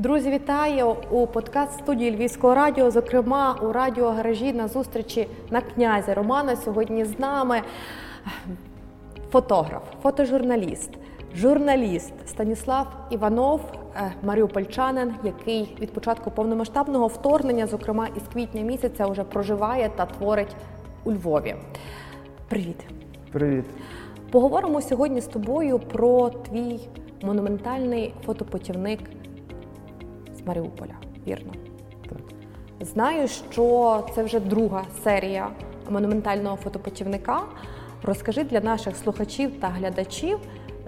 Друзі, вітаю у подкаст студії Львівського радіо. Зокрема, у радіогаражі на зустрічі на князя Романа. Сьогодні з нами фотограф, фотожурналіст, журналіст Станіслав Іванов, е, маріупольчанин, який від початку повномасштабного вторгнення, зокрема із квітня місяця, вже проживає та творить у Львові. Привіт, Привіт. поговоримо сьогодні з тобою про твій монументальний фотопутівник з Маріуполя. Вірно. Так. Знаю, що це вже друга серія монументального фотопутівника. Розкажи для наших слухачів та глядачів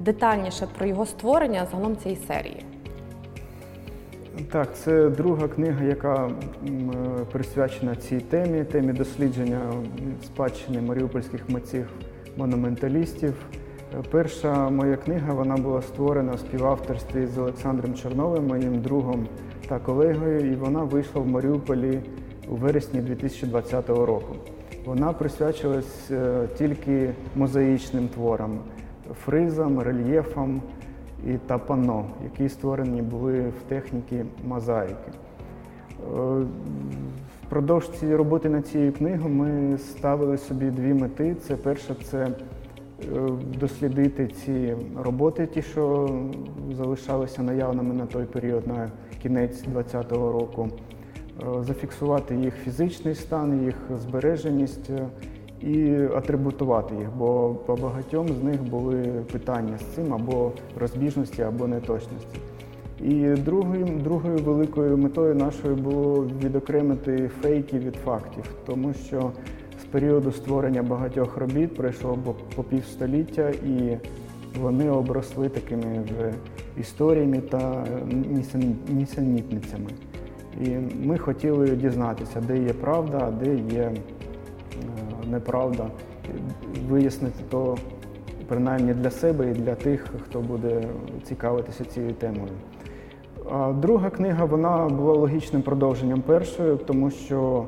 детальніше про його створення загалом цієї серії. Так, це друга книга, яка присвячена цій темі, темі дослідження спадщини маріупольських митців монументалістів. Перша моя книга вона була створена в співавторстві з Олександром Чорновим, моїм другом та колегою, і вона вийшла в Маріуполі у вересні 2020 року. Вона присвячилась е, тільки мозаїчним творам, фризам, рельєфам і та панно, які створені були в техніці мозаїки. Е, Впродовж цієї роботи над цією книгою ми ставили собі дві мети. Це перше, це дослідити ці роботи, ті, що залишалися наявними на той період, на кінець 2020 року, Е, зафіксувати їх фізичний стан, їх збереженість е, і атрибутувати їх, бо по багатьом з них були питання з цим або розбіжності, або неточності. І другою, другою великою метою нашою було відокремити фейки від фактів, тому що періоду створення багатьох робіт пройшло по півстоліття, і вони обросли такими вже історіями та нісенітницями. І ми хотіли дізнатися, де є правда, а де є е, неправда, вияснити то принаймні для себе і для тих, хто буде цікавитися цією темою. А друга книга вона була логічним продовженням першої, тому що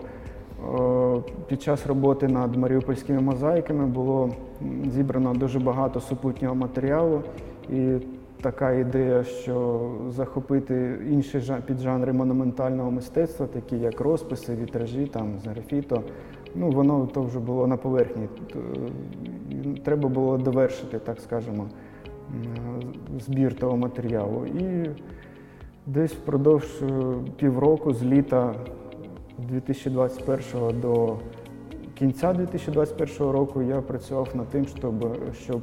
під час роботи над маріупольськими мозаїками було зібрано дуже багато супутнього матеріалу, і така ідея, що захопити інші жа- піджанри монументального мистецтва, такі як розписи, вітражі, там графіто, ну воно то вже було на поверхні. Треба було довершити, так скажемо, збір того матеріалу. І Десь впродовж е, півроку з літа 2021 до кінця 2021 року я працював над тим, щоб, щоб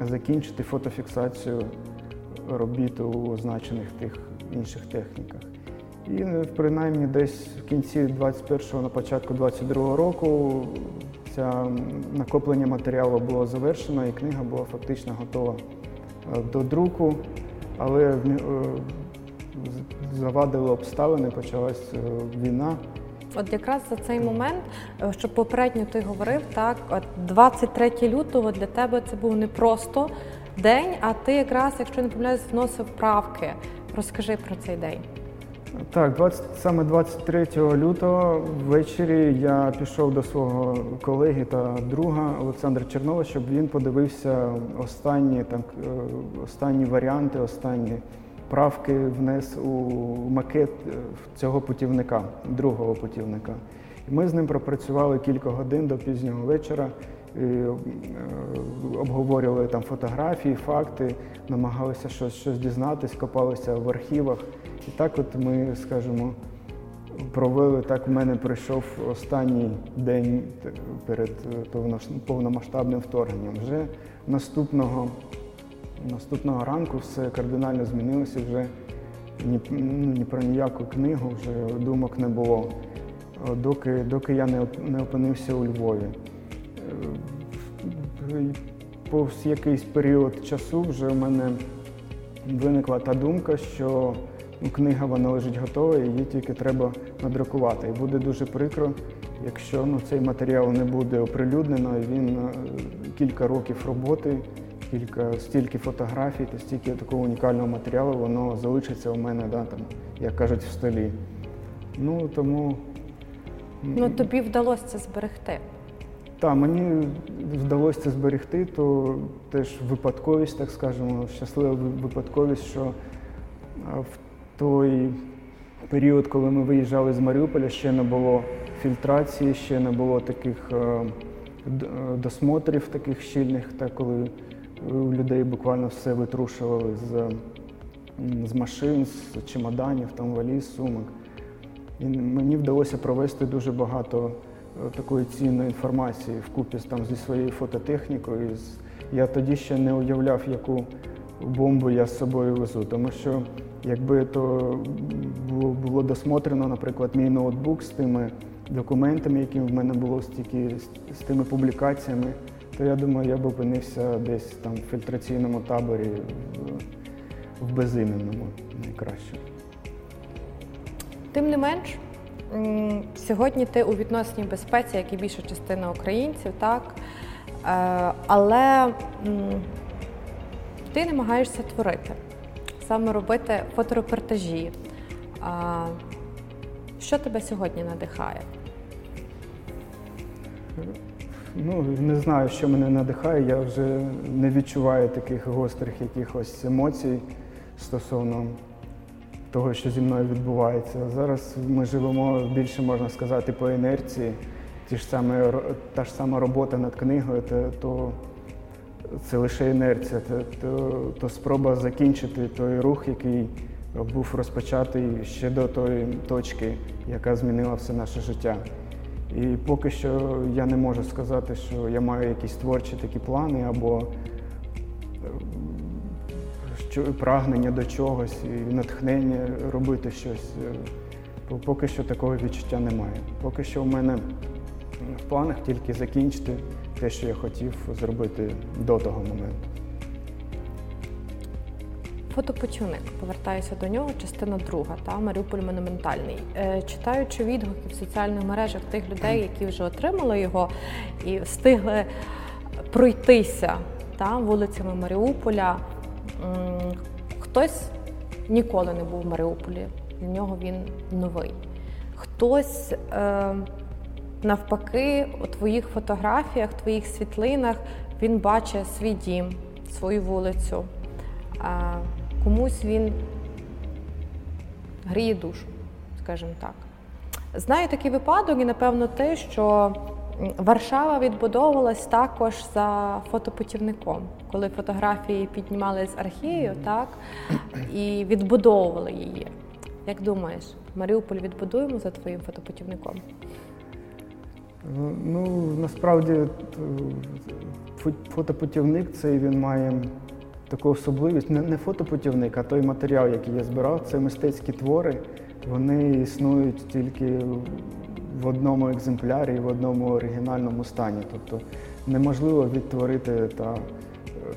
е, закінчити фотофіксацію робіт у означених тих інших техніках. І е, принаймні десь в кінці 21-го, на початку 22-го року ця накоплення матеріалу було завершено, і книга була фактично готова е, до друку, але завадили обставини, почалась е, війна. От якраз за цей момент, е, що попередньо ти говорив, так, от 23 лютого для тебе це був не просто день, а ти якраз, якщо не помиляюсь, вносив правки. Розкажи про цей день. Так, 20, саме 23 лютого ввечері я пішов до свого колеги та друга Олександра Чернова, щоб він подивився останні, так, е, останні варіанти, останні правки внес у макет е, цього путівника, другого путівника. Ми з ним пропрацювали кілька годин до пізнього вечора. Е, обговорювали там фотографії, факти, намагалися щось, щось дізнатись, копалися в архівах. І так от ми, скажімо, провели, так в мене прийшов останній день перед е, повномасштабним вторгненням. Вже наступного, наступного ранку все кардинально змінилося, вже ні, ну, ні про ніяку книгу, вже думок не було, Е, доки, доки я не, не опинився у Львові. Е, Повз якийсь період часу вже в мене виникла та думка, що книга вона лежить готова, її тільки треба надрукувати. І буде дуже прикро, якщо ну, цей матеріал не буде оприлюднено, він е, кілька років роботи, кілька стільки фотографій та стільки такого унікального матеріалу, воно залишиться у мене, да, там, як кажуть, в столі. Ну тому Ну тобі вдалося це зберегти. Так, мені вдалося це зберегти, то теж випадковість, так скажемо, щаслива випадковість, що в той період, коли ми виїжджали з Маріуполя, ще не було фільтрації, ще не було таких е, е, досмотрів таких щільних, та коли людей буквально все витрушували з, з машин, з чемоданів, там валіз, сумок. І мені вдалося провести дуже багато е, такої цінної інформації вкупі там, зі своєю фототехнікою. Я тоді ще не уявляв, яку бомбу я з собою везу, тому що якби то було, було досмотрено, наприклад, мій ноутбук з тими документами, які в мене було стільки, з тими публікаціями, то я думаю, я б опинився десь там в фільтраційному таборі в, в безіменному найкраще. Тим не менш, сьогодні ти у відносній безпеці, як і більша частина українців, так? Е, Але ти намагаєшся творити, саме робити фоторепортажі. Що тебе сьогодні надихає? Ну, не знаю, що мене надихає. Я вже не відчуваю таких гострих якихось емоцій стосовно того, що зі мною відбувається. Зараз ми живемо більше, можна сказати, по інерції. Ті ж самі, ро- та ж сама робота над книгою, то, то це лише інерція, то, то, то спроба закінчити той рух, який був розпочатий ще до тої точки, яка змінила все наше життя. І поки що я не можу сказати, що я маю якісь творчі такі плани або е, що, прагнення до чогось і натхнення робити щось. Е, Поки що такого відчуття немає. Поки що в мене в планах тільки закінчити те, що я хотів зробити до того моменту. Фотопутівник, повертаюся до нього, частина друга, та Маріуполь монументальний. Е, читаючи відгуки в соціальних мережах тих людей, які вже отримали його і встигли пройтися та, вулицями Маріуполя. Хтось ніколи не був в Маріуполі, для нього він новий. Хтось е, навпаки у твоїх фотографіях, твоїх світлинах він бачить свій дім, свою вулицю. А комусь він гріє душу, скажімо так. Знаю такий випадок, і напевно те, що Варшава відбудовувалась також за фотопутівником, коли фотографії піднімали з архівів, так і відбудовували її. Як думаєш, Маріуполь відбудуємо за твоїм фотопутівником? Ну, насправді фотопутівник цей він має таку особливість. Не, не фотопутівник, а той матеріал, який я збирав, це мистецькі твори. Вони існують тільки в одному екземплярі, в одному оригінальному стані. Тобто неможливо відтворити та е,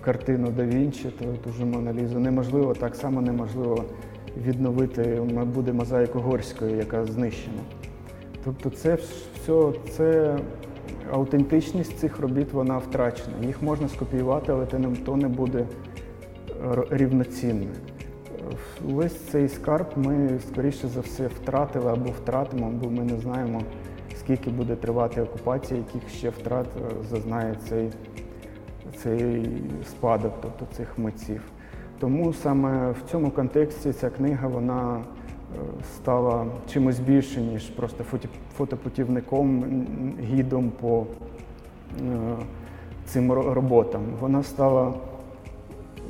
картину да Вінчі, ту, ж Моналізу. Неможливо, так само неможливо відновити буде мозаїку горської, яка знищена. Тобто це все, це аутентичність цих робіт вона втрачена. Їх можна скопіювати, але то не буде рівноцінне. Весь цей скарб ми, скоріше за все, втратили або втратимо, бо ми не знаємо, скільки буде тривати окупація, яких ще втрат е, зазнає цей, цей спадок, тобто цих митців. Тому саме в цьому контексті ця книга вона е, стала чимось більше, ніж просто фотопутівником, гідом по е, цим роботам. Вона стала,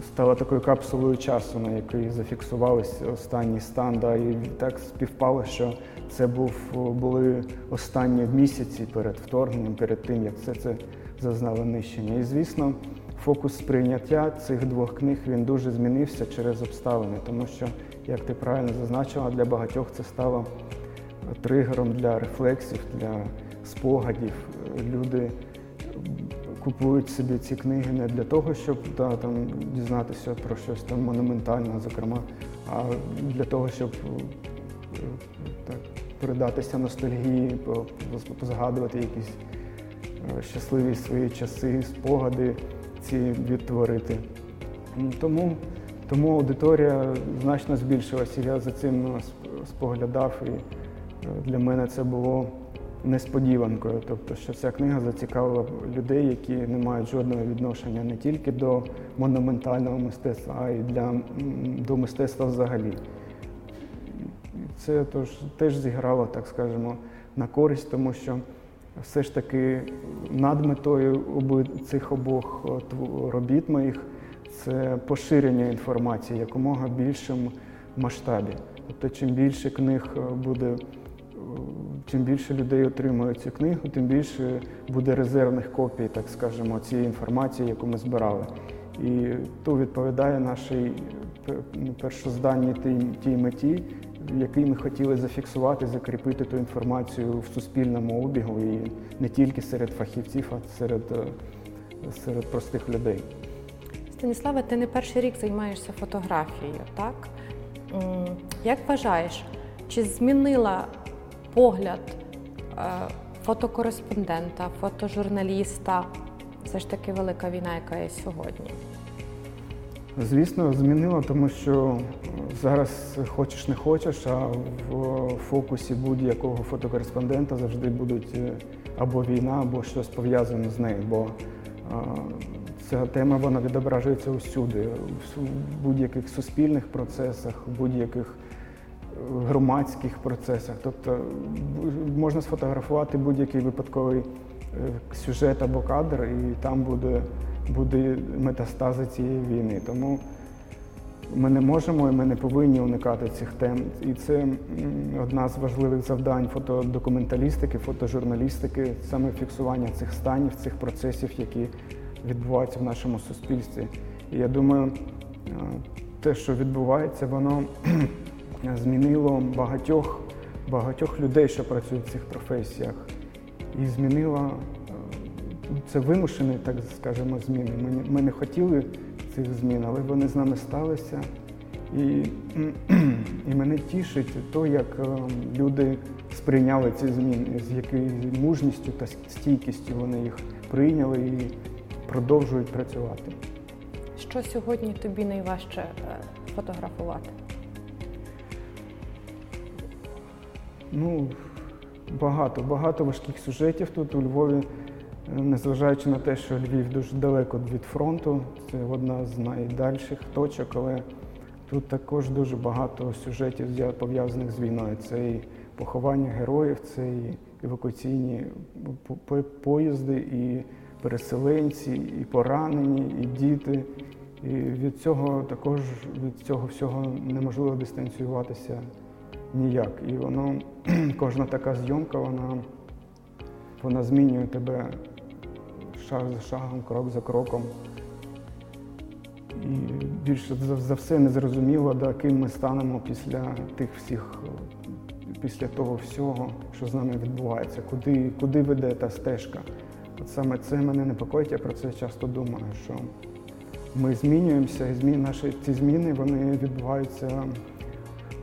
стала такою капсулою часу, на якій зафіксувалися останні стан. Да, і так співпало, що це був, були останні місяці перед вторгненням, перед тим, як все це зазнало нищення. І звісно, фокус сприйняття цих двох книг він дуже змінився через обставини, тому що, як ти правильно зазначила, для багатьох це стало тригером для рефлексів, для спогадів. Люди купують собі ці книги не для того, щоб да, там, дізнатися про щось там монументальне, зокрема, а для того, щоб е, так, передатися ностальгії, по- по- позгадувати якісь е, щасливі свої часи, спогади ці відтворити. Тому, тому аудиторія значно збільшилася. Я за цим споглядав, і е, для мене це було несподіванкою. Тобто, що ця книга зацікавила людей, які не мають жодного відношення не тільки до монументального мистецтва, а й для, до мистецтва взагалі. це тож, теж зіграло, так скажемо, на користь, тому що все ж таки над метою цих обох робіт моїх це поширення інформації якомога більшим масштабі. Тобто, чим більше книг буде, чим більше людей отримує цю книгу, тим більше буде резервних копій, так скажемо, цієї інформації, яку ми збирали. І то відповідає нашій пе- ну, першозданній тій, меті, в якій ми хотіли зафіксувати, закріпити ту інформацію в суспільному обігу і не тільки серед фахівців, а серед, е, серед простих людей. Станіславе, ти не перший рік займаєшся фотографією, так? Як вважаєш, чи змінила погляд е, фотокореспондента, фотожурналіста все ж таки велика війна, яка є сьогодні? Звісно, змінило, тому що зараз хочеш не хочеш, а в фокусі будь-якого фотокореспондента завжди будуть е, або війна, або щось пов'язане з нею. Бо е, ця тема вона відображується усюди, в будь-яких суспільних процесах, в будь-яких громадських процесах. Тобто можна сфотографувати будь-який випадковий е, сюжет або кадр, і там буде, буде метастази цієї війни. Тому ми не можемо і ми не повинні уникати цих тем. І це одна з важливих завдань фотодокументалістики, фотожурналістики, саме фіксування цих станів, цих процесів, які відбуваються в нашому суспільстві. І я думаю, е, те, що відбувається, воно змінило багатьох, багатьох людей, що працюють в цих професіях, і змінило е, це вимушені, так скажемо, зміни. Ми, ми не хотіли цих змін, але вони з нами сталися. І, і мене тішить то, як е, люди сприйняли ці зміни, з якою мужністю та стійкістю вони їх прийняли і продовжують працювати. Що сьогодні тобі найважче е, фотографувати? Ну, багато, багато важких сюжетів тут у Львові, Е, незважаючи на те, що Львів дуже далеко від фронту, це одна з найдальших точок, але тут також дуже багато сюжетів пов'язаних з війною. Це і поховання героїв, це і евакуаційні по- по- поїзди, і переселенці, і поранені, і діти. І від цього також від цього всього неможливо дистанціюватися ніяк. І воно, кожна така зйомка, вона, вона змінює тебе шаг за шагом, крок за кроком. І більше за, все не зрозуміло, да, ким ми станемо після тих всіх, е, після того всього, що з нами відбувається, куди, куди веде та стежка. От саме це мене непокоїть, я про це часто думаю, що ми змінюємося, і змін, наші ці зміни вони відбуваються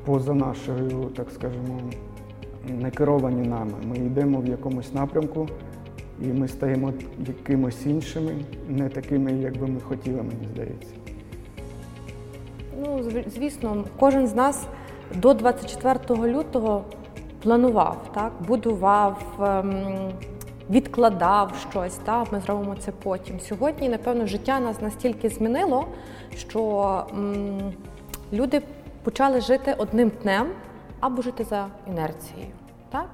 поза нашою, так скажемо, не керовані нами. Ми йдемо в якомусь напрямку, і ми стаємо якимось іншими, не такими, як би ми хотіли, мені здається. Ну, звісно, кожен з нас до 24 лютого планував, так, будував, ем, відкладав щось, так, ми зробимо це потім. Сьогодні, напевно, життя нас настільки змінило, що м, люди почали жити одним днем або жити за інерцією. Так?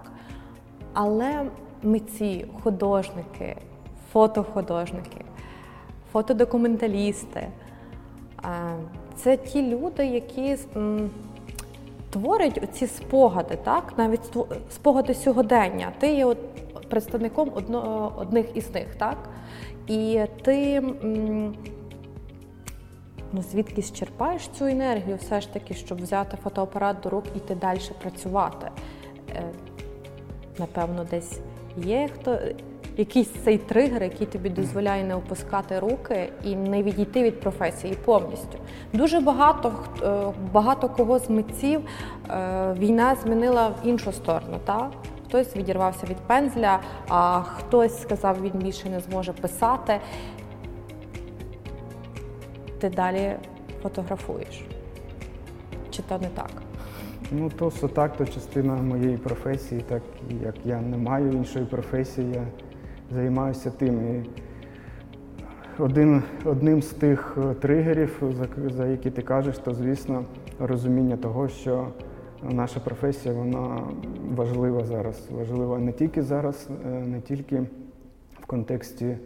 Але митці, художники, фотохудожники, фотодокументалісти е, це ті люди, які творять оці спогади, так? навіть спогади сьогодення. Ти є от представником одних із них, так? І ти ну, звідкись черпаєш цю енергію, все ж таки, щоб взяти фотоапарат до рук і йти далі працювати. Е, Напевно, десь є хто. Якийсь цей тригер, який тобі дозволяє не опускати руки і не відійти від професії повністю. Дуже багато е, багато кого з митців е, війна змінила в іншу сторону. Та? Хтось відірвався від пензля, а хтось сказав, він більше не зможе писати. Ти далі фотографуєш. Чи то не так? Ну, то що так, то частина моєї професії, так як я не маю іншої професії, я займаюся тим. І один, одним з тих е, тригерів, за, за які ти кажеш, то звісно розуміння того, що наша професія вона важлива зараз. Важлива не тільки зараз, е, не тільки в контексті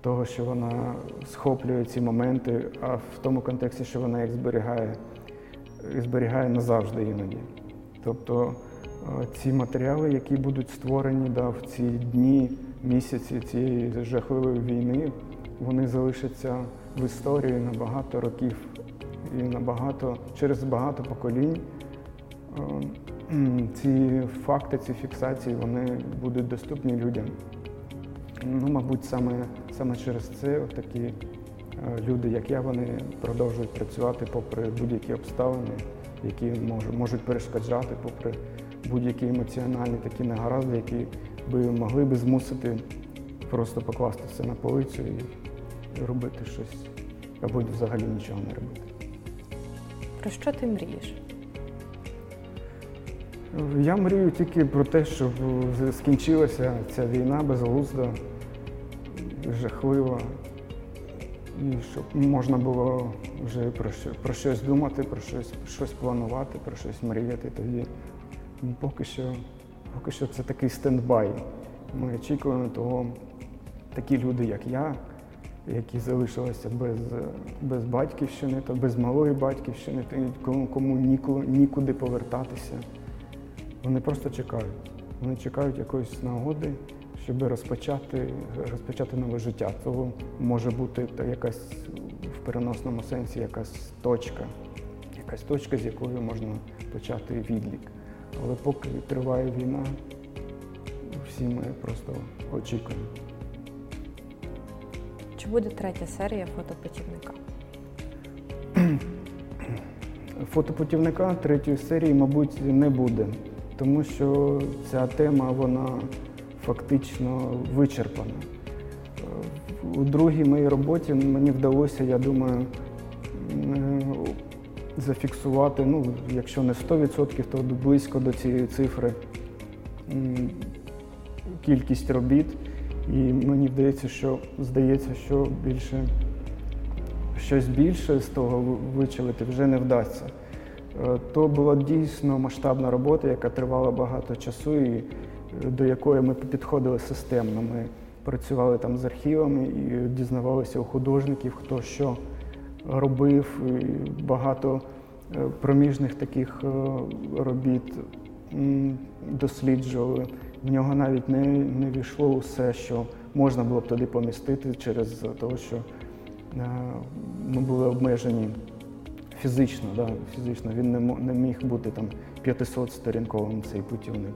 того, що вона схоплює ці моменти, а в тому контексті, що вона їх зберігає і зберігає назавжди іноді. Тобто е, ці матеріали, які будуть створені да, в ці дні, місяці цієї жахливої війни, вони залишаться в історії на багато років і на багато, через багато поколінь. Е, Ці факти, ці фіксації, вони будуть доступні людям. Ну, мабуть, саме, саме через це такі е, люди, як я, вони продовжують працювати попри будь-які обставини, які мож- можуть перешкоджати, попри будь-які емоціональні такі негаразди, які би могли би змусити просто покласти все на полицю і робити щось, або взагалі нічого не робити. Про що ти мрієш? Я мрію тільки про те, щоб скінчилася ця війна безглузда, жахлива, і щоб можна було вже про, що, про щось думати, про щось, щось планувати, про щось мріяти тоді. Ну, Поки що, поки що це такий стендбай. Ми очікуємо того, такі люди, як я, які залишилися без, без батьківщини, та без малої батьківщини, кому, кому ніку- нікуди повертатися. Вони просто чекають. Вони чекають якоїсь нагоди, щоб розпочати, розпочати нове життя. Це може бути якась в переносному сенсі якась точка, якась точка, з якої можна почати відлік. Але поки триває війна, всі ми просто очікуємо. Чи буде третя серія фотопутівника? Фотопутівника третьої серії, мабуть, не буде, тому що ця тема вона фактично вичерпана. У другій моїй роботі мені вдалося, я думаю, е, зафіксувати, ну, якщо не 100%, то близько до цієї цифри кількість робіт. І мені здається, що здається, що більше щось більше з того ви- вичавити вже не вдасться. Е, То була дійсно масштабна робота, яка тривала багато часу, і до якої ми підходили системно. Ми працювали там з архівами і дізнавалися у художників, хто що робив. І багато е, проміжних таких е, робіт досліджували. В нього навіть не, не війшло усе, що можна було б туди помістити через те, що е, ми були обмежені фізично. Да, фізично. Він не, міг бути там 500 сторінковим цей путівник.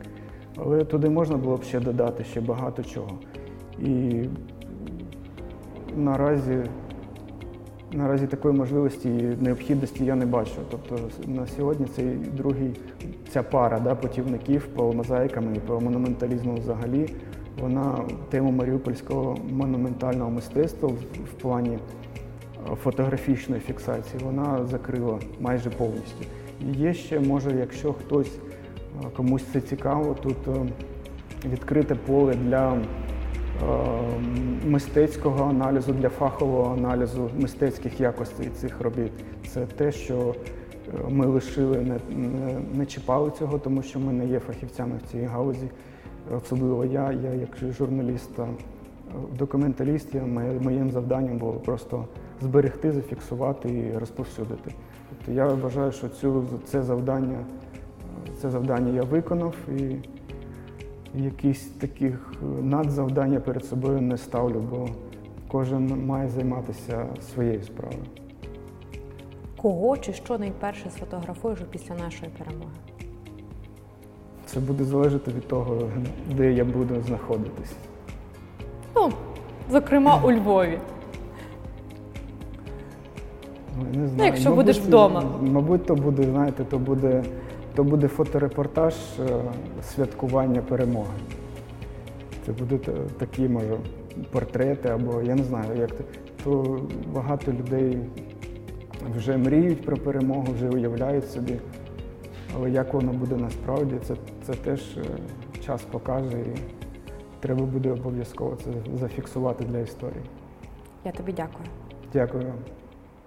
Але туди можна було б ще додати ще багато чого. І наразі, наразі такої можливості і необхідності я не бачу. Тобто на сьогодні цей другий, ця пара да, путівників по мозаїкам і по монументалізму взагалі, вона тему маріупольського монументального мистецтва в, в плані е, фотографічної фіксації вона закрила майже повністю. Є ще, може, якщо хтось комусь це цікаво, тут е, відкрите поле для е, мистецького аналізу, для фахового аналізу мистецьких якостей цих робіт. Це те, що е, ми лишили, не, не, не чіпали цього, тому що ми не є фахівцями в цій галузі. Особливо я, я як журналіст документаліст, я, моїм завданням було просто зберегти, зафіксувати і розповсюдити. Тобто я вважаю, що цю, це завдання, це завдання я виконав і якісь таких е, надзавдання перед собою не ставлю, бо кожен має займатися своєю справою. Кого чи що найперше сфотографуєш після нашої перемоги? Це буде залежати від того, де я буду знаходитись. Ну, зокрема, у Львові. Ну, не знаю. Ну, якщо будеш вдома. Мабуть, то буде, знаєте, то буде, то буде фоторепортаж е, святкування перемоги. Це будуть такі, може, портрети або я не знаю, як то. То багато людей вже мріють про перемогу, вже уявляють собі. Але як воно буде насправді, це, це теж е, час покаже і треба буде обов'язково це зафіксувати для історії. Я тобі дякую. Дякую вам.